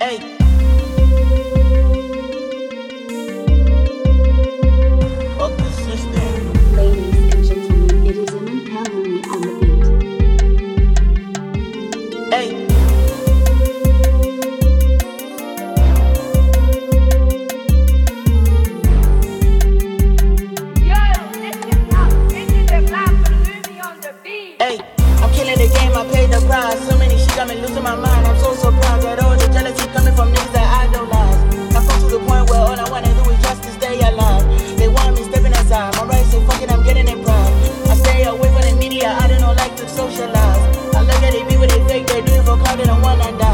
Hey. Do it for clout, they